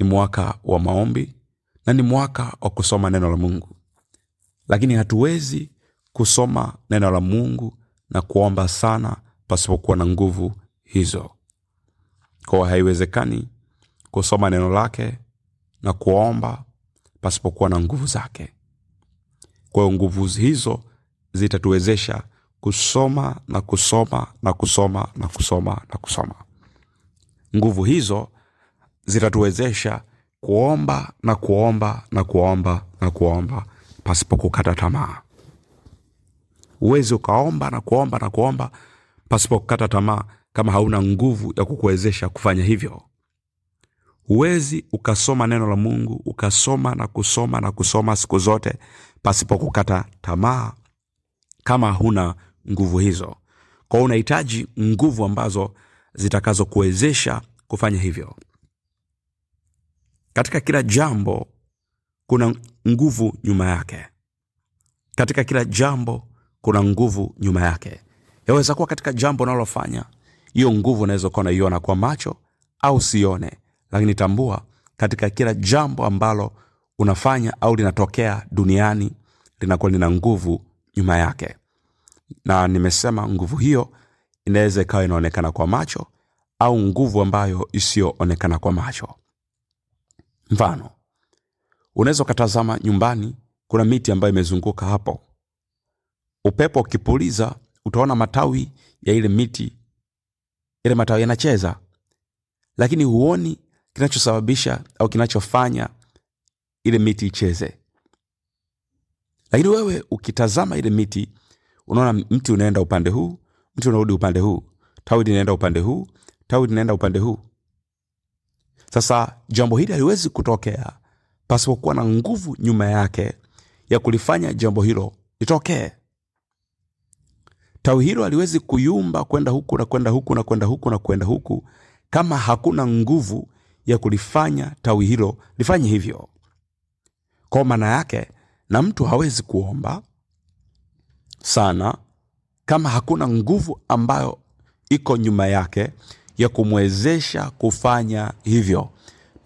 ni mwaka wa maombi na ni mwaka wa kusoma neno la mungu. Lakini hatuwezi kusoma neno la mungu na kuomba sana pasipokuwa na nguvu hizo. Kwa haiwezekani kusoma neno lake na kuomba pasipokuwa na nguvu zake. Kwa hiyo nguvu hizo zitatuwezesha kusoma na kusoma na kusoma na kusoma na kusoma. Nguvu hizo zitatuwezesha kuomba na kuomba na kuomba na kuomba pasipo kukata tamaa. Huwezi ukaomba na kuomba na kuomba pasipo kukata tamaa kama hauna nguvu ya kukuwezesha kufanya hivyo. Huwezi ukasoma neno la mungu ukasoma na kusoma na kusoma siku zote pasipo kukata tamaa kama huna nguvu hizo. Kwao unahitaji nguvu ambazo zitakazokuwezesha kufanya hivyo katika kila jambo kuna nguvu nyuma yake. Katika kila jambo kuna nguvu nyuma yake. Yaweza kuwa katika jambo unalofanya hiyo nguvu unaweza kuwa unaiona kwa macho au sione lakini tambua katika kila jambo ambalo unafanya au linatokea duniani linakuwa lina nguvu nyuma yake. Na nimesema nguvu hiyo inaweza ikawa inaonekana kwa macho au nguvu ambayo isiyoonekana kwa macho mfano unaweza ukatazama nyumbani kuna miti ambayo imezunguka hapo. Upepo ukipuliza utaona matawi ya ile miti ile matawi yanacheza. Lakini huoni kinachosababisha au kinachofanya ile miti icheze. Lakini wewe ukitazama ile miti unaona mti unaenda upande huu mti unarudi upande huu tawi linaenda upande huu tawi linaenda upande huu sasa jambo hili haliwezi kutokea pasipokuwa na nguvu nyuma yake ya kulifanya jambo hilo litokee. Tawi hilo haliwezi kuyumba kwenda huku na kwenda huku na kwenda huku na kwenda huku kama hakuna nguvu ya kulifanya tawi hilo lifanye hivyo. Kwa maana yake na mtu hawezi kuomba sana kama hakuna nguvu ambayo iko nyuma yake ya kumwezesha kufanya hivyo.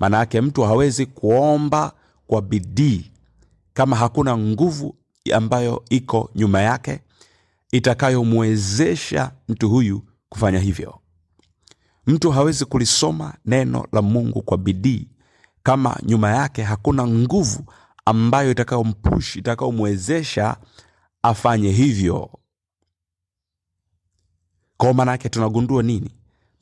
Maana yake mtu hawezi kuomba kwa bidii kama hakuna nguvu ambayo iko nyuma yake itakayomwezesha mtu huyu kufanya hivyo. Mtu hawezi kulisoma neno la mungu kwa bidii kama nyuma yake hakuna nguvu ambayo itakayompush itakayomwezesha afanye hivyo. Kwa maana yake tunagundua nini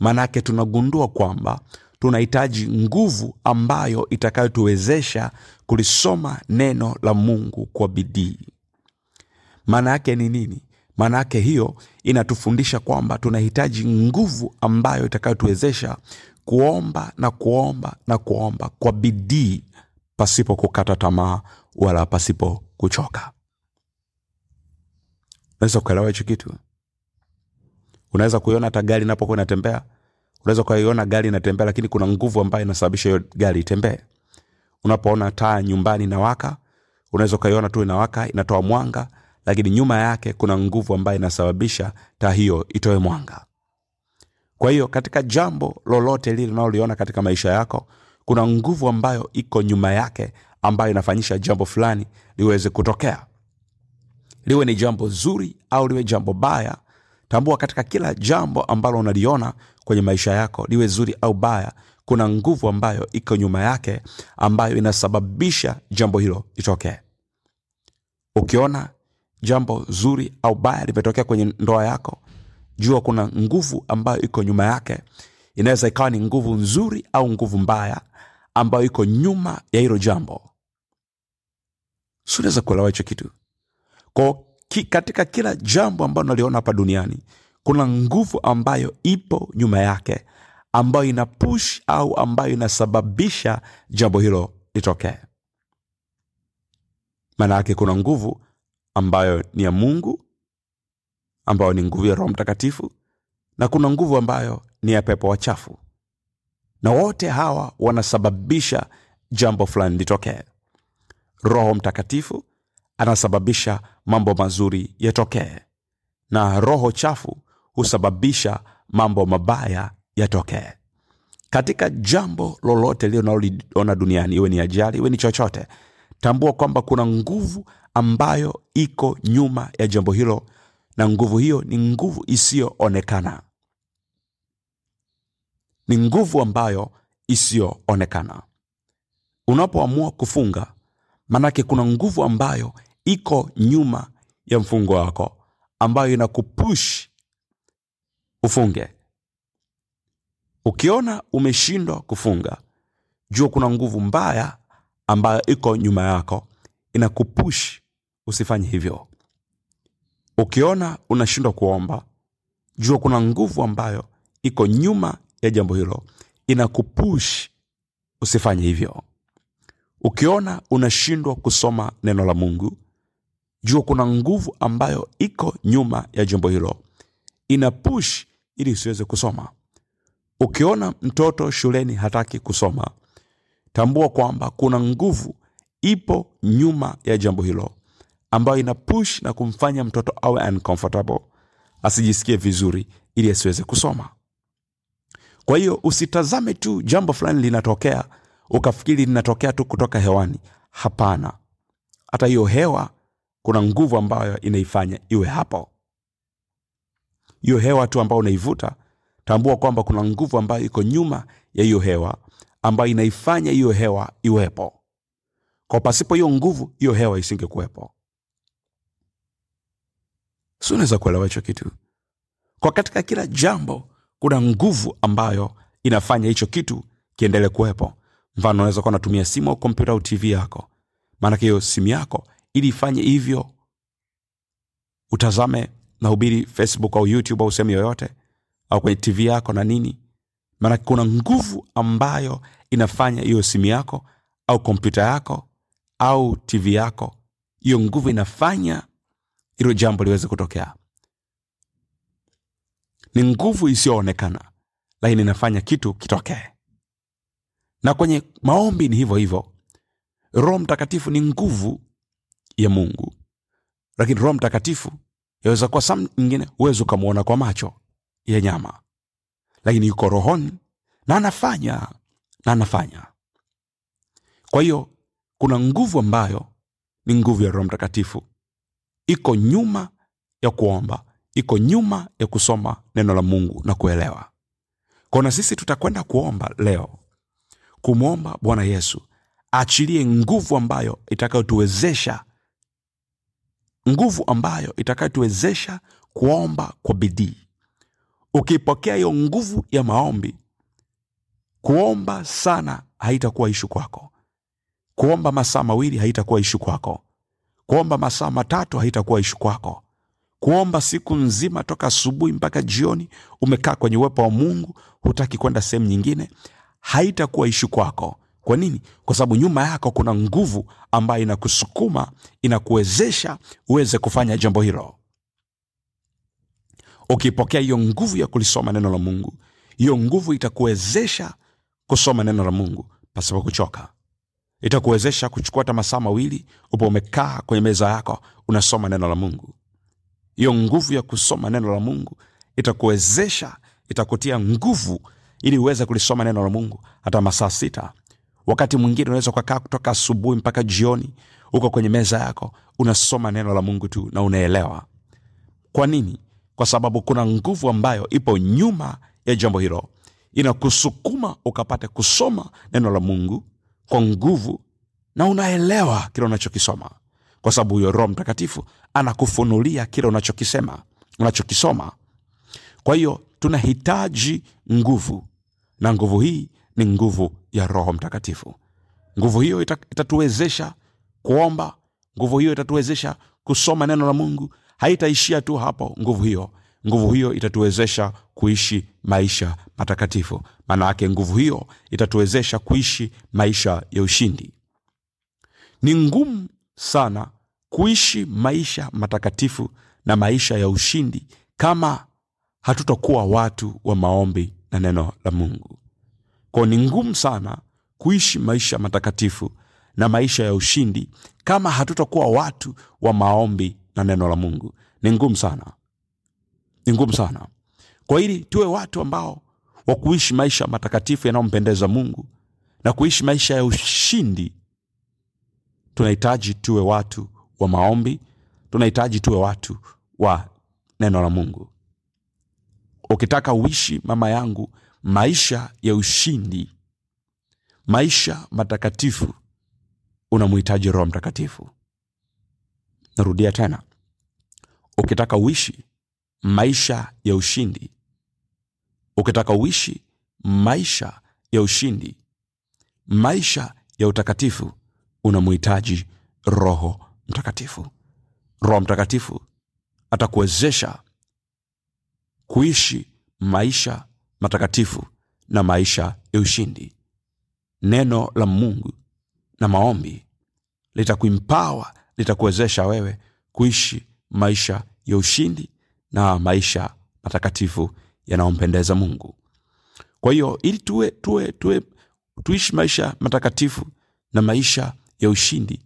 maana yake tunagundua kwamba tunahitaji nguvu ambayo itakayotuwezesha kulisoma neno la mungu kwa bidii. Maana yake ni nini? Maana yake hiyo inatufundisha kwamba tunahitaji nguvu ambayo itakayotuwezesha kuomba na kuomba na kuomba kwa bidii pasipo kukata tamaa wala pasipo kuchoka. Unaweza kuelewa hicho kitu? Unaweza kuiona hata gari inapokuwa inatembea unaweza ukaiona gari inatembea lakini kuna nguvu ambayo inasababisha hiyo gari itembee. Unapoona taa nyumbani inawaka unaweza ukaiona tu inawaka inatoa mwanga lakini nyuma yake kuna nguvu ambayo inasababisha taa hiyo itoe mwanga. Kwa hiyo katika jambo lolote lile unaloliona katika maisha yako kuna nguvu ambayo iko nyuma yake ambayo inafanyisha jambo fulani liweze kutokea. Liwe ni jambo zuri au liwe jambo baya tambua katika kila jambo ambalo unaliona kwenye maisha yako liwe zuri au baya kuna nguvu ambayo iko nyuma yake ambayo inasababisha jambo hilo litokee. Ukiona jambo zuri au baya limetokea kwenye ndoa yako jua kuna nguvu ambayo iko nyuma yake. Inaweza ikawa ni nguvu nzuri au nguvu mbaya ambayo iko nyuma ya hilo jambo. Si kuelewa hicho kitu? Ki, katika kila jambo ambalo naliona hapa duniani kuna nguvu ambayo ipo nyuma yake ambayo ina push au ambayo inasababisha jambo hilo litokee. Maana yake kuna nguvu ambayo ni ya mungu ambayo ni nguvu ya roho mtakatifu na kuna nguvu ambayo ni ya pepo wachafu. Na wote hawa wanasababisha jambo fulani litokee. Roho mtakatifu anasababisha mambo mazuri yatokee. Na roho chafu husababisha mambo mabaya yatokee. Katika jambo lolote lio unaloliona duniani iwe ni ajali iwe ni chochote tambua kwamba kuna nguvu ambayo iko nyuma ya jambo hilo na nguvu hiyo ni nguvu isiyoonekana. Ni nguvu ambayo isiyoonekana. Unapoamua kufunga manake kuna nguvu ambayo iko nyuma ya mfungo wako ambayo inakupush ufunge. Ukiona umeshindwa kufunga jua kuna nguvu mbaya ambayo iko nyuma yako inakupush usifanye hivyo. Ukiona unashindwa kuomba jua kuna nguvu ambayo iko nyuma ya jambo hilo inakupush usifanye hivyo. Ukiona unashindwa kusoma neno la mungu jua kuna nguvu ambayo iko nyuma ya jambo hilo ina push ili usiweze kusoma. Ukiona mtoto shuleni hataki kusoma tambua kwamba kuna nguvu ipo nyuma ya jambo hilo ambayo ina push na kumfanya mtoto awe uncomfortable asijisikie vizuri ili asiweze kusoma. Kwa hiyo usitazame tu jambo fulani linatokea ukafikiri linatokea tu kutoka hewani. Hapana. Hata hiyo hewa kuna nguvu ambayo inaifanya iwe hapo hiyo hewa tu ambayo unaivuta. Tambua kwamba kuna nguvu ambayo iko nyuma ya hiyo hewa ambayo inaifanya hiyo hewa iwepo. Kwa pasipo hiyo nguvu hiyo hewa isingekuwepo. Si unaweza kuelewa hicho kitu? Kwa katika kila jambo kuna nguvu ambayo inafanya hicho kitu kiendelee kuwepo. Mfano unaweza kuwa unatumia simu au kompyuta au tv yako. Maanake hiyo simu yako ili ifanye hivyo. Utazame nahubiri facebook au youtube au sehemu yoyote au kwenye tv yako na nini. Maanake kuna nguvu ambayo inafanya hiyo simu yako au kompyuta yako au tv yako hiyo nguvu inafanya hilo jambo liweze kutokea. Ni nguvu isiyoonekana lakini inafanya kitu kitokee. Na kwenye maombi ni hivyo hivyo. Roho mtakatifu ni nguvu ya mungu. Lakini roho mtakatifu yaweza kuwa sam nyingine huwezi ukamwona kwa macho ya nyama. Lakini yuko rohoni na anafanya na anafanya. Kwa hiyo kuna nguvu ambayo ni nguvu ya roho mtakatifu. Iko nyuma ya kuomba iko nyuma ya kusoma neno la mungu na kuelewa. Kona na sisi tutakwenda kuomba leo kumwomba bwana yesu aachilie nguvu ambayo itakayotuwezesha nguvu ambayo itakayotuwezesha kuomba kwa bidii. Ukipokea hiyo nguvu ya maombi kuomba sana haitakuwa ishu kwako. Kuomba masaa mawili haitakuwa ishu kwako. Kuomba masaa matatu haitakuwa ishu kwako. Kuomba siku nzima toka asubuhi mpaka jioni umekaa kwenye uwepo wa mungu hutaki kwenda sehemu nyingine haitakuwa ishu kwako kwa nini? Kwa sababu nyuma yako kuna nguvu ambayo inakusukuma inakuwezesha uweze kufanya jambo hilo. Ukipokea hiyo nguvu ya kulisoma neno la mungu hiyo nguvu itakuwezesha kusoma neno la mungu pasipo kuchoka. Itakuwezesha kuchukua hata masaa mawili upo umekaa kwenye meza yako unasoma neno la mungu. Hiyo nguvu ya kusoma neno la mungu itakuwezesha itakutia nguvu ili uweze kulisoma neno la mungu hata masaa sita wakati mwingine unaweza ukakaa kutoka asubuhi mpaka jioni uko kwenye meza yako unasoma neno la mungu tu na unaelewa. Kwa nini? Kwa sababu kuna nguvu ambayo ipo nyuma ya jambo hilo. Inakusukuma ukapate kusoma neno la mungu kwa nguvu na unaelewa kile unachokisoma. Kwa sababu huyo roho mtakatifu anakufunulia kile unachokisema unachokisoma. Kwa hiyo tunahitaji nguvu na nguvu hii ni nguvu ya roho mtakatifu. Nguvu hiyo itatuwezesha kuomba nguvu hiyo itatuwezesha kusoma neno la mungu. Haitaishia tu hapo nguvu hiyo. Nguvu hiyo itatuwezesha kuishi maisha matakatifu. Maana yake nguvu hiyo itatuwezesha kuishi maisha ya ushindi. Ni ngumu sana kuishi maisha matakatifu na maisha ya ushindi kama hatutakuwa watu wa maombi na neno la mungu kwao ni ngumu sana kuishi maisha matakatifu na maisha ya ushindi kama hatutakuwa watu wa maombi na neno la mungu. Ni ngumu sana. Ni ngumu sana. Kwa ili tuwe watu ambao wa kuishi maisha matakatifu yanayompendeza mungu na kuishi maisha ya ushindi. Tunahitaji tuwe watu wa maombi. Tunahitaji tuwe watu wa neno la mungu. Ukitaka uishi mama yangu maisha ya ushindi maisha matakatifu unamhitaji roho mtakatifu. Narudia tena ukitaka uishi maisha ya ushindi ukitaka uishi maisha ya ushindi maisha ya utakatifu unamhitaji roho mtakatifu. Roho mtakatifu atakuwezesha kuishi maisha matakatifu na maisha ya ushindi. Neno la mungu na maombi litakuimpawa litakuwezesha wewe kuishi maisha ya ushindi na maisha matakatifu yanayompendeza mungu. Kwa hiyo ili tuwe, tuwe, tuwe tuishi maisha matakatifu na maisha ya ushindi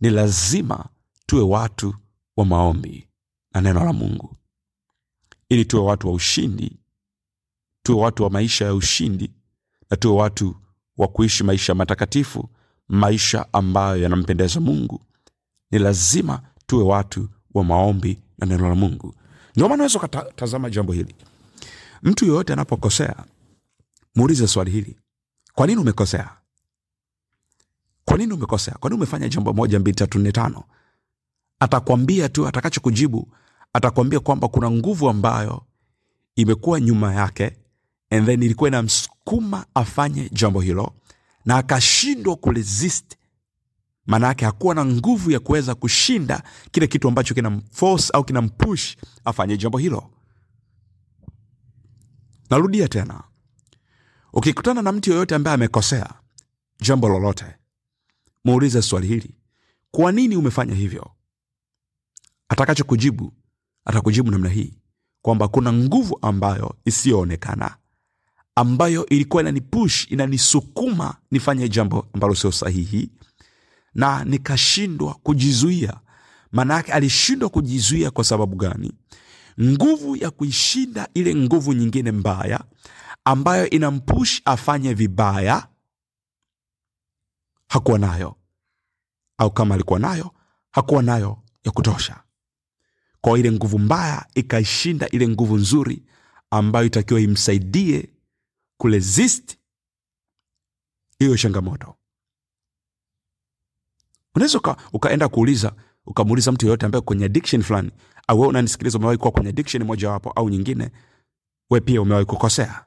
ni lazima tuwe watu wa maombi na neno la mungu. Ili tuwe watu wa ushindi tuwe watu wa maisha ya ushindi na tuwe watu wa kuishi maisha matakatifu maisha ambayo yanampendeza mungu. Ni lazima tuwe watu wa maombi na neno la mungu. Ndio ukatazama jambo hili. Mtu yoyote anapokosea muulize swali hili. Kwa nini umekosea? Kwa nini umekosea? Kwa umefanya jambo moja mbili tatu nne tano? Atakwambia tu atakacho kujibu atakwambia kwamba kuna nguvu ambayo imekuwa nyuma yake and then ilikuwa inamsukuma afanye jambo hilo na akashindwa kuresist. Maana yake hakuwa na nguvu ya kuweza kushinda kile kitu ambacho kinamforce au kinampush afanye jambo hilo. Narudia tena. Ukikutana na mtu yoyote ambaye amekosea jambo lolote muulize swali hili. Kwa nini umefanya hivyo? Atakachokujibu atakujibu namna hii kwamba kuna nguvu ambayo isiyoonekana ambayo ilikuwa inanipush inanisukuma nifanye jambo ambalo sio sahihi. Na nikashindwa kujizuia. Maana yake alishindwa kujizuia kwa sababu gani? Nguvu ya kuishinda ile nguvu nyingine mbaya ambayo inampush afanye vibaya hakuwa nayo. Au kama alikuwa nayo hakuwa nayo ya kutosha. Kwa ile nguvu mbaya ikaishinda ile nguvu nzuri ambayo itakiwa imsaidie kuresist hiyo changamoto. Unaweza uka, ukaenda kuuliza ukamuuliza mtu yoyote ambaye kwenye addiction fulani au we unanisikiliza umewahi kuwa kwenye addiction mojawapo au nyingine? We pia umewahi kukosea.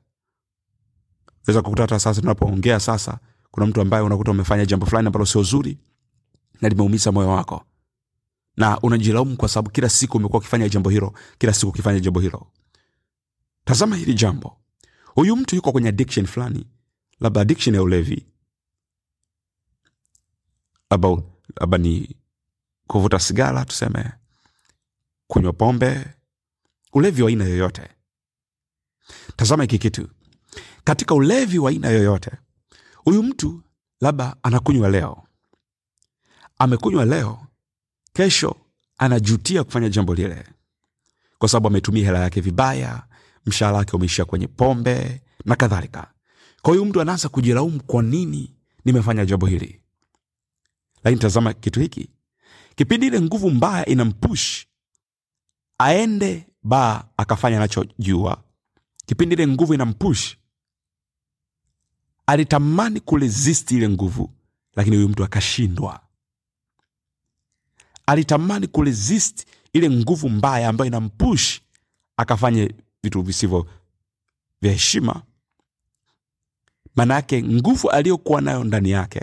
Weza kukuta hata sasa tunapoongea sasa kuna mtu ambaye unakuta umefanya jambo fulani ambalo sio zuri na limeumiza moyo wako. Na unajilaumu kwa sababu kila siku umekuwa ukifanya jambo hilo kila siku ukifanya jambo hilo. Tazama hili jambo huyu mtu yuko kwenye addiction fulani labda addiction ya ulevi. Labda labda ni kuvuta sigara tuseme kunywa pombe ulevi wa aina yoyote. Tazama hiki kitu. Katika ulevi wa aina yoyote huyu mtu labda anakunywa leo. Amekunywa leo kesho anajutia kufanya jambo lile. Kwa sababu ametumia hela yake vibaya mshahara wake umeishia kwenye pombe na kadhalika. Kwa hiyo mtu anaanza kujilaumu kwa nini nimefanya jambo hili? Lakini tazama kitu hiki. Kipindi ile nguvu mbaya inampush aende baa akafanya anachojua. Kipindi ile nguvu inampush alitamani kuresist ile nguvu lakini huyu mtu akashindwa. Alitamani kuresist ile nguvu mbaya ambayo inampush akafanye vitu visivyo vya heshima. Manake nguvu aliyokuwa nayo ndani yake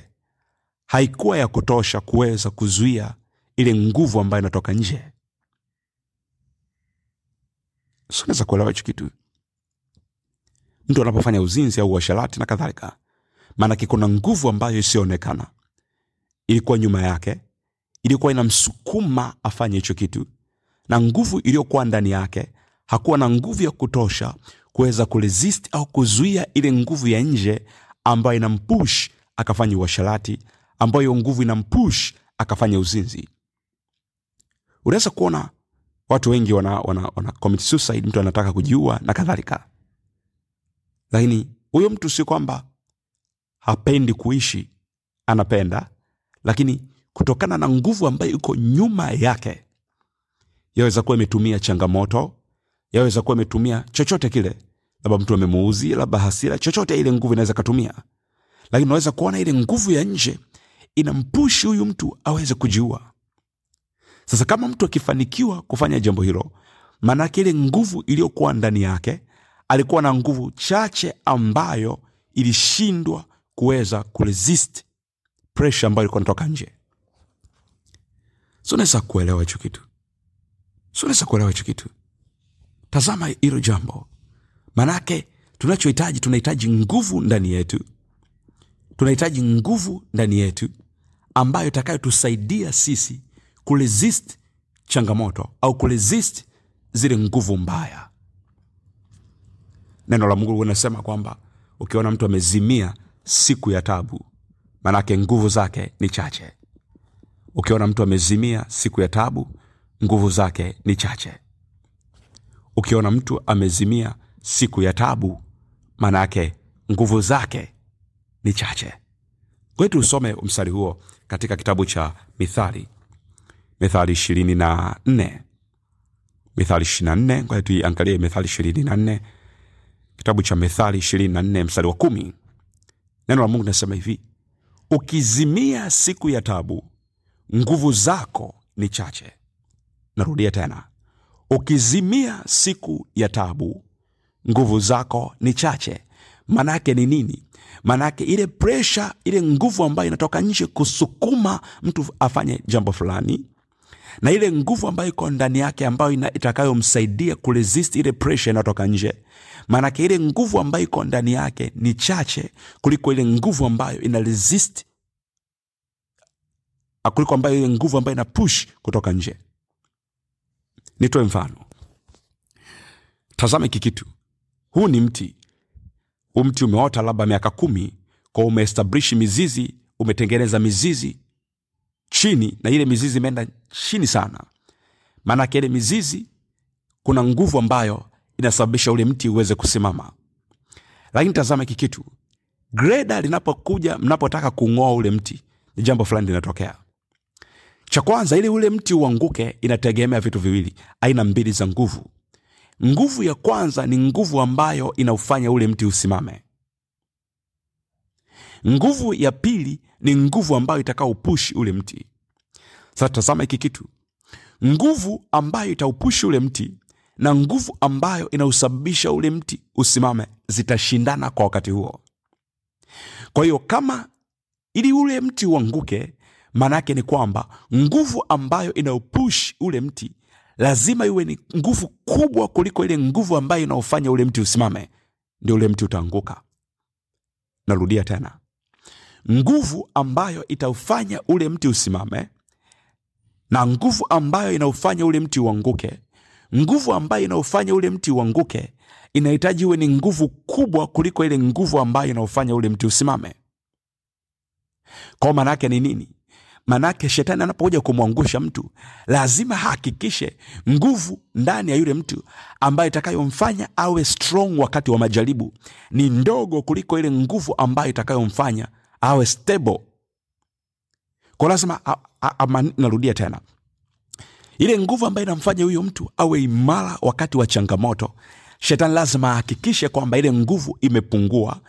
haikuwa ya kutosha kuweza kuzuia ile nguvu ambayo inatoka nje. Sinaweza kuelewa hicho kitu. Mtu anapofanya uzinzi au uasharati na kadhalika maanake kuna nguvu ambayo isiyoonekana. Ilikuwa nyuma yake ilikuwa inamsukuma afanye hicho kitu na nguvu iliyokuwa ndani yake hakuwa na nguvu ya kutosha kuweza kuresist au kuzuia ile nguvu ya nje ambayo inampush akafanya uasharati ambayo nguvu inampush akafanya uzinzi. Unaweza kuona watu wengi wana, wana, wana commit suicide mtu anataka kujiua na kadhalika. Lakini huyo mtu si kwamba hapendi kuishi anapenda lakini kutokana na nguvu ambayo iko nyuma yake yaweza kuwa imetumia changamoto yaweza kuwa imetumia chochote kile. Labda mtu amemuuzi labda hasira chochote ile nguvu inaweza katumia. Lakini unaweza kuona ile nguvu ya nje inampushi huyu mtu aweze kujiua. Sasa kama mtu akifanikiwa kufanya jambo hilo maanake ile nguvu iliyokuwa ndani yake alikuwa na nguvu chache ambayo ilishindwa kuweza kuresist presha ambayo ilikuwa inatoka nje. So kuelewa hicho kitu. So kuelewa hicho kitu tazama hilo jambo. Manake tunachohitaji tunahitaji nguvu ndani yetu. Tunahitaji nguvu ndani yetu ambayo itakayotusaidia sisi kuresist changamoto au kuresist zile nguvu mbaya. Neno la mungu linasema kwamba ukiona mtu amezimia siku ya tabu manake nguvu zake ni chache. Ukiona mtu amezimia siku ya tabu nguvu zake ni chache ukiona mtu amezimia siku ya tabu manake nguvu zake ni chache. Kwetu usome mstari huo katika kitabu cha mithali. Mithali ishirini na nne. Mithali ishirini na nne. Ngoja tuiangalie mithali ishirini na nne. Kitabu cha mithali ishirini na nne mstari wa kumi. Neno la mungu linasema hivi ukizimia siku ya tabu nguvu zako ni chache. Narudia tena ukizimia siku ya tabu nguvu zako ni chache. Maanaake ni nini? Maanaake ile presha ile nguvu ambayo inatoka nje kusukuma mtu afanye jambo fulani na ile nguvu ambayo iko ndani yake ambayo itakayomsaidia kuresist ile presha inayotoka nje maanake ile nguvu ambayo iko ndani yake ni chache kuliko ile nguvu ambayo ina resist kuliko ambayo ile nguvu ambayo ina push kutoka nje nitoe mfano. Tazama hiki kitu. Huu ni mti. Huu mti umeota labda miaka kumi kwa umeestablishi mizizi umetengeneza mizizi chini na ile mizizi imeenda chini sana. Maanake ile mizizi kuna nguvu ambayo inasababisha ule mti uweze kusimama. Lakini tazama hiki kitu. Greda linapokuja mnapotaka kung'oa ule mti ni jambo fulani linatokea cha kwanza ili ule mti uanguke inategemea vitu viwili aina mbili za nguvu. Nguvu ya kwanza ni nguvu ambayo inaufanya ule mti usimame. Nguvu ya pili ni nguvu ambayo itakaupushi ule mti. Sasa tazama hiki kitu. Nguvu ambayo itaupushi ule mti na nguvu ambayo inausababisha ule mti usimame zitashindana kwa wakati huo. Kwa hiyo kama ili ule mti uanguke maana yake ni kwamba nguvu ambayo inaupush ule mti lazima iwe ni nguvu kubwa kuliko ile nguvu ambayo inaofanya ule mti usimame ndio ule mti utaanguka. Narudia tena. Nguvu ambayo itaufanya ule mti usimame na nguvu ambayo inaufanya ule mti uanguke nguvu ambayo inaufanya ule mti uanguke inahitaji iwe ni nguvu kubwa kuliko ile nguvu ambayo inaufanya ule mti usimame. Kwao maanaake ni nini maanake shetani anapokuja kumwangusha mtu lazima ahakikishe nguvu ndani ya yule mtu ambayo itakayomfanya awe strong wakati wa majaribu. Ni ndogo kuliko ile nguvu ambayo itakayomfanya awe stable. Kwa lazima narudia tena. Ile nguvu ambayo inamfanya huyo mtu awe imara wakati wa changamoto shetani lazima ahakikishe kwamba ile nguvu imepungua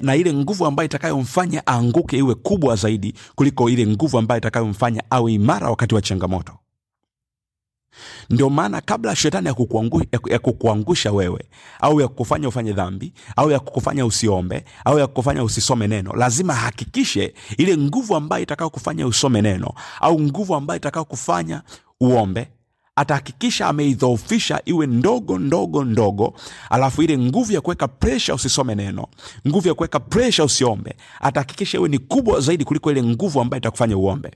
na ile nguvu ambayo itakayomfanya aanguke iwe kubwa zaidi kuliko ile nguvu ambayo itakayomfanya awe imara wakati wa changamoto. Ndio maana kabla shetani ya ya kukuangusha wewe au ya kukufanya ufanye dhambi au ya kukufanya usiombe au ya kukufanya usisome neno lazima hakikishe ile nguvu ambayo itakao kufanya usome neno au nguvu ambayo itakao kufanya uombe atahakikisha ameidhoofisha iwe ndogo ndogo ndogo alafu ile nguvu ya kuweka presha usisome neno nguvu ya kuweka presha usiombe atahakikisha iwe ni kubwa zaidi kuliko ile nguvu ambayo itakufanya uombe.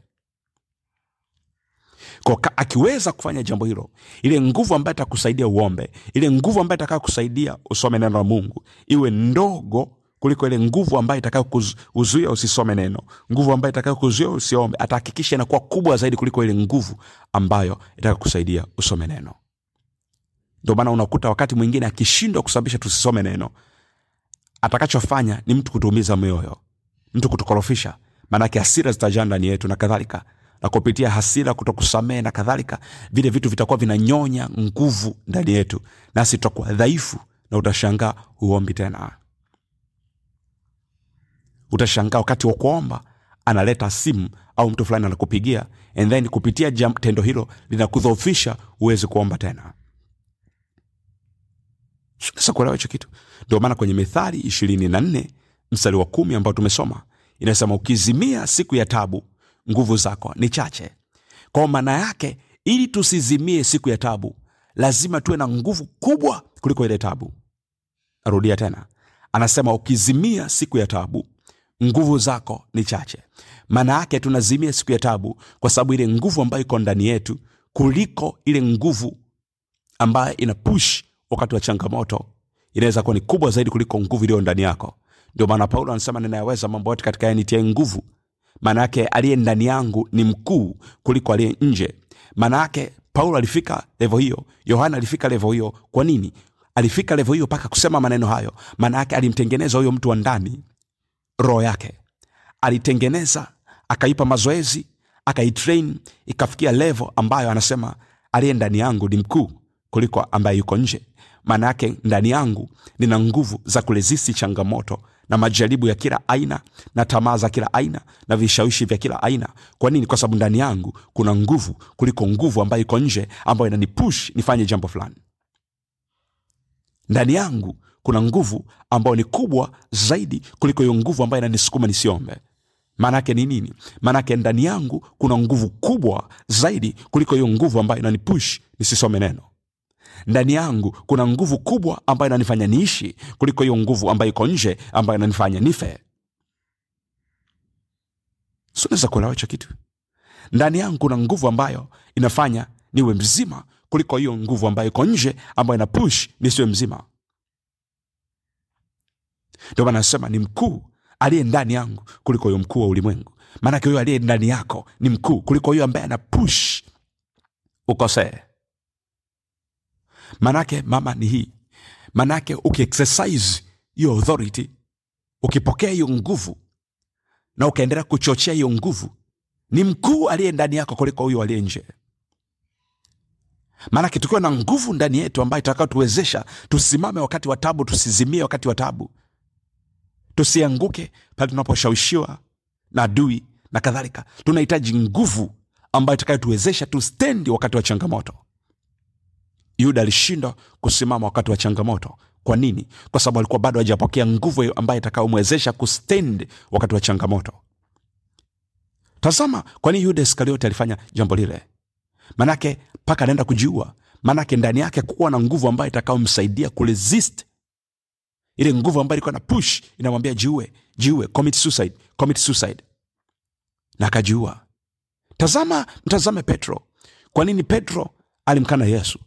Kwa akiweza kufanya jambo hilo ile nguvu ambayo itakusaidia uombe ile nguvu ambayo itakayo kusaidia usome neno la mungu iwe ndogo kuliko ile nguvu ambayo itakayo kuzuia usisome neno nguvu ambayo itakayo usiombe. Atahakikisha inakuwa kubwa zaidi kuliko ile nguvu ambayo itakayokusaidia usome neno. Ndio maana unakuta wakati mwingine akishindwa kusababisha tusisome neno atakachofanya ni mtu kutuumiza mioyo mtu kutukorofisha. Maanake hasira zitajaa ndani yetu na kadhalika. Na kupitia hasira kutokusamehe na kadhalika vile vitu vitakuwa vinanyonya nguvu ndani yetu nasi tutakuwa dhaifu na utashangaa huombi tena utashangaa wakati wa kuomba analeta simu au mtu fulani anakupigia and then kupitia jam, tendo hilo linakudhofisha huwezi kuomba tena. Sasa hicho kitu. Ndio maana kwenye mithali ishirini na nne mstari wa kumi ambao tumesoma inasema ukizimia siku ya tabu nguvu zako ni chache. Kwa maana yake ili tusizimie siku ya tabu lazima tuwe na nguvu kubwa kuliko ile tabu narudia tena. Anasema ukizimia siku ya tabu nguvu zako ni chache. Maana yake tunazimia siku ya tabu kwa sababu ile nguvu ambayo iko ndani yetu kuliko ile nguvu ambayo ina push wakati wa changamoto inaweza kuwa ni kubwa zaidi kuliko nguvu iliyo ndani yako. Ndio maana paulo anasema ninayaweza mambo yote katika yanitia nguvu. Maana yake aliye ndani yangu ni mkuu kuliko aliye nje. Maana yake paulo alifika levo hiyo yohana alifika levo hiyo. Kwa nini? Alifika levo hiyo mpaka kusema maneno hayo. Maana yake alimtengeneza huyo mtu wa ndani roho yake. Alitengeneza akaipa mazoezi akaitrain ikafikia levo ambayo anasema aliye ndani yangu ni mkuu kuliko ambaye yuko nje. Maana yake ndani yangu nina nguvu za kulezisi changamoto na majaribu ya kila aina na tamaa za kila aina na vishawishi vya kila aina. Kwa nini? Kwa sababu ndani yangu kuna nguvu kuliko nguvu ambayo iko nje ambayo inanipush nifanye jambo fulani. Ndani yangu kuna nguvu ambayo ni kubwa zaidi kuliko hiyo nguvu ambayo inanisukuma nisiombe. Maanaake ni nini? Maanaake ndani yangu kuna nguvu kubwa zaidi kuliko hiyo nguvu ambayo inanipush nisisome neno. Ndani yangu kuna nguvu kubwa ambayo inanifanya niishi kuliko hiyo nguvu ambayo iko nje ambayo inanifanya nife. Sunaweza kuelewa hicho kitu? Ndani yangu kuna nguvu ambayo inafanya niwe mzima kuliko hiyo nguvu ambayo iko nje ambayo ina push nisiwe mzima ndio maana nasema ni mkuu aliye ndani yangu kuliko huyo mkuu wa ulimwengu. Maanake huyo aliye ndani yako ni mkuu kuliko huyo ambaye ana ukosee. Manake mama ni hii. Manake ukiexercise hiyo authority ukipokea hiyo nguvu na ukaendelea kuchochea hiyo nguvu ni mkuu aliye ndani yako kuliko huyo aliye nje. Maanake tukiwa na nguvu ndani yetu ambayo itakayotuwezesha tusimame wakati wa tabu tusizimie wakati wa tabu tusianguke pale tunaposhawishiwa na adui na kadhalika. Tunahitaji nguvu ambayo itakayotuwezesha tustendi wakati wa changamoto. Yuda alishindwa kusimama wakati wa changamoto. Kwa nini? Kwa sababu alikuwa bado hajapokea nguvu ambayo itakayomwezesha kustendi wakati wa changamoto. Tazama kwa nini yuda Iskarioti alifanya jambo lile. Manake mpaka anaenda kujiua. Manake ndani yake kuwa na nguvu ambayo itakayomsaidia kuresist ile nguvu ambayo ilikuwa na push inamwambia jiue jiue commit suicide commit suicide. Na akajiua. Tazama mtazame petro. Kwa nini petro alimkana yesu?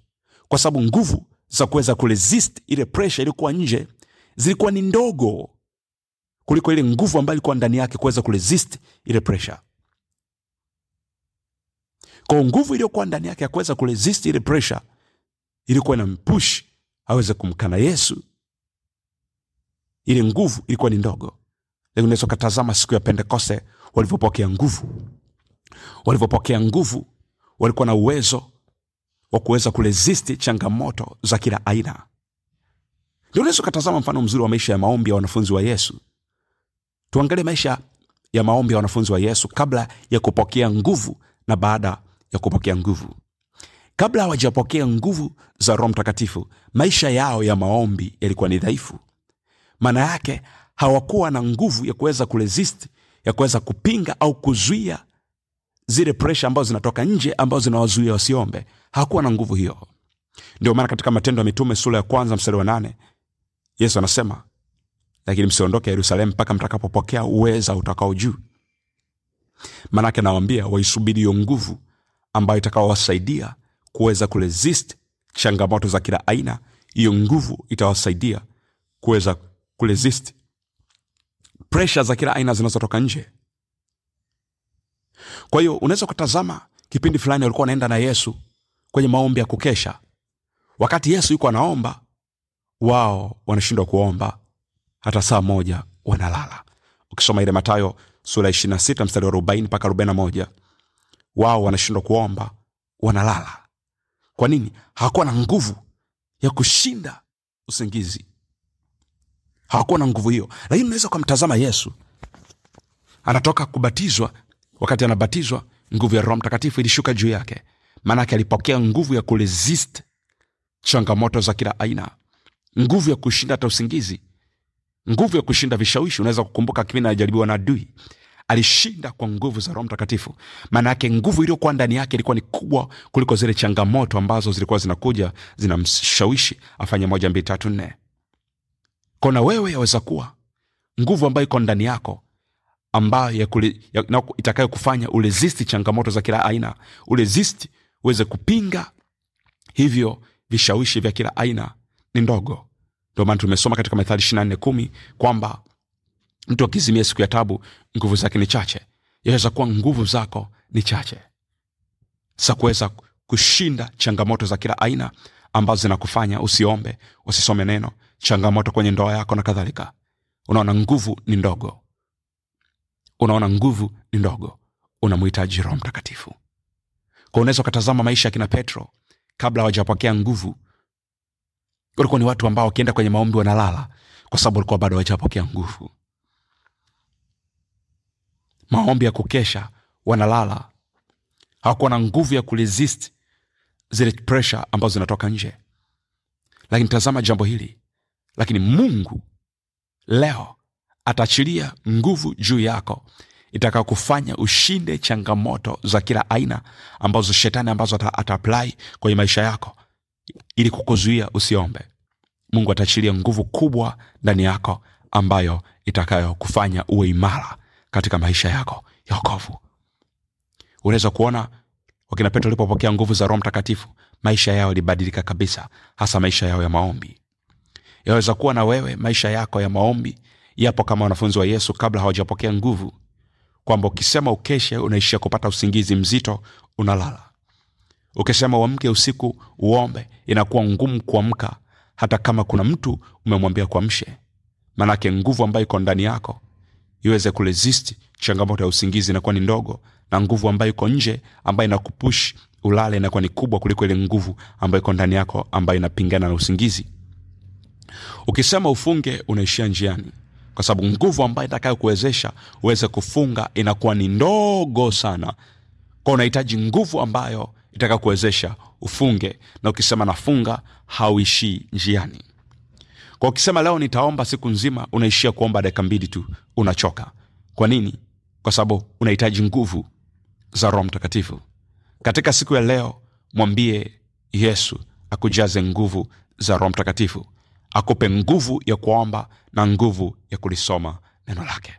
Kwa sababu nguvu za kuweza kuresist ile presha iliyokuwa nje zilikuwa ni ndogo kuliko ile nguvu ambayo ilikuwa ndani yake kuweza kuresist ile presha kwa nguvu iliyokuwa ndani yake ya kuweza kuresist ile presha ilikuwa inampush aweze kumkana yesu ile nguvu ilikuwa ni ndogo. Unaweza ukatazama siku ya pentekoste walivyopokea nguvu. Walivyopokea nguvu walikuwa na uwezo wa kuweza kuresisti changamoto za kila aina. Ndio unaweza ukatazama mfano mzuri wa maisha ya maombi ya wanafunzi wa yesu. Tuangalie maisha ya maombi ya wanafunzi wa yesu kabla ya kupokea nguvu na baada ya kupokea nguvu. Kabla hawajapokea nguvu za roho mtakatifu maisha yao ya maombi yalikuwa ni dhaifu maana yake hawakuwa na nguvu ya kuweza kuresist ya kuweza kupinga au kuzuia zile presha ambazo zinatoka nje ambazo zinawazuia wasiombe. Hawakuwa na nguvu hiyo. Ndio maana katika matendo ya mitume sura ya kwanza mstari wa nane yesu anasema lakini msiondoke yerusalemu mpaka mtakapopokea uweza utakao juu. Maanake nawambia waisubiri hiyo nguvu ambayo itakawawasaidia kuweza kuresist changamoto za kila aina hiyo nguvu itawasaidia kuweza kuresist. Presha za kila aina zinazotoka nje. Kwa hiyo unaweza kutazama kipindi fulani walikuwa wanaenda na yesu kwenye maombi ya kukesha. Wakati yesu yuko anaomba wao wanashindwa kuomba. Hata saa moja wanalala. Ukisoma ile matayo sura 26 mstari wa 40 mpaka 41 wao wanashindwa kuomba wanalala. Kwa nini? Hawakuwa na nguvu ya kushinda usingizi hawakuwa na nguvu hiyo. Lakini unaweza ukamtazama yesu. Anatoka kubatizwa. Wakati anabatizwa nguvu ya roho mtakatifu ilishuka juu yake. Maanake alipokea nguvu ya kuresist changamoto za kila aina. Nguvu ya kushinda hata usingizi. Nguvu ya kushinda vishawishi. Unaweza kukumbuka kipindi anajaribiwa na adui. Alishinda kwa nguvu za roho mtakatifu. Maana yake nguvu iliyokuwa ndani yake ilikuwa ni kubwa kuliko zile changamoto ambazo zilikuwa zinakuja zinamshawishi afanye moja mbili tatu nne kona wewe yaweza kuwa nguvu ambayo iko ndani yako ambayo ya ya, itakayokufanya itakayo kufanya ulezisti changamoto za kila aina ulezisti uweze kupinga hivyo vishawishi vya kila aina ni ndogo. Ndio maana tumesoma katika methali 24 kumi kwamba mtu akizimia siku ya tabu nguvu zake ni chache. Yaweza kuwa nguvu zako ni chache sa kuweza kushinda changamoto za kila aina ambazo zinakufanya usiombe usisome neno changamoto kwenye ndoa yako na kadhalika. Unaona nguvu ni ndogo. Unaona nguvu ni ndogo. Unamhitaji roho mtakatifu. Kwa unaweza ukatazama maisha ya kina petro kabla hawajapokea nguvu walikuwa ni watu ambao wakienda kwenye maombi wanalala kwa sababu walikuwa bado hawajapokea nguvu. Maombi ya kukesha wanalala. Hawakuwa na nguvu ya kuresist zile presha ambazo zinatoka nje. Lakini tazama jambo hili lakini mungu leo ataachilia nguvu juu yako itakakufanya ushinde changamoto za kila aina ambazo shetani ambazo ata, ataapply kwenye maisha yako ili kukuzuia usiombe. Mungu ataachilia nguvu kubwa ndani yako ambayo itakayokufanya uwe imara katika maisha yako ya okovu unaweza kuona wakina petro walipopokea nguvu za roho mtakatifu maisha yao yalibadilika kabisa hasa maisha yao ya maombi yaweza kuwa na wewe maisha yako ya maombi yapo kama wanafunzi wa yesu kabla hawajapokea nguvu. Kwamba ukisema ukeshe unaishia kupata usingizi mzito unalala. Ukisema uamke usiku uombe inakuwa ngumu kuamka hata kama kuna mtu umemwambia kuamshe. Manake nguvu ambayo iko ndani yako iweze kuresist changamoto ya usingizi inakuwa ni ndogo na nguvu ambayo iko nje ambayo inakupush ulale inakuwa ni kubwa kuliko ile nguvu ambayo iko ndani yako ambayo inapingana na usingizi ukisema ufunge unaishia njiani. Kwa sababu nguvu ambayo itakayo kuwezesha uweze kufunga inakuwa ni ndogo sana. Kwa unahitaji nguvu ambayo itakayokuwezesha ufunge. Na ukisema nafunga hauishii njiani. Kwa ukisema leo nitaomba siku nzima unaishia kuomba dakika mbili tu unachoka. Kwa nini? Kwa sababu unahitaji nguvu za roho mtakatifu. Katika siku ya leo mwambie yesu akujaze nguvu za roho mtakatifu akupe nguvu ya kuomba na nguvu ya kulisoma neno lake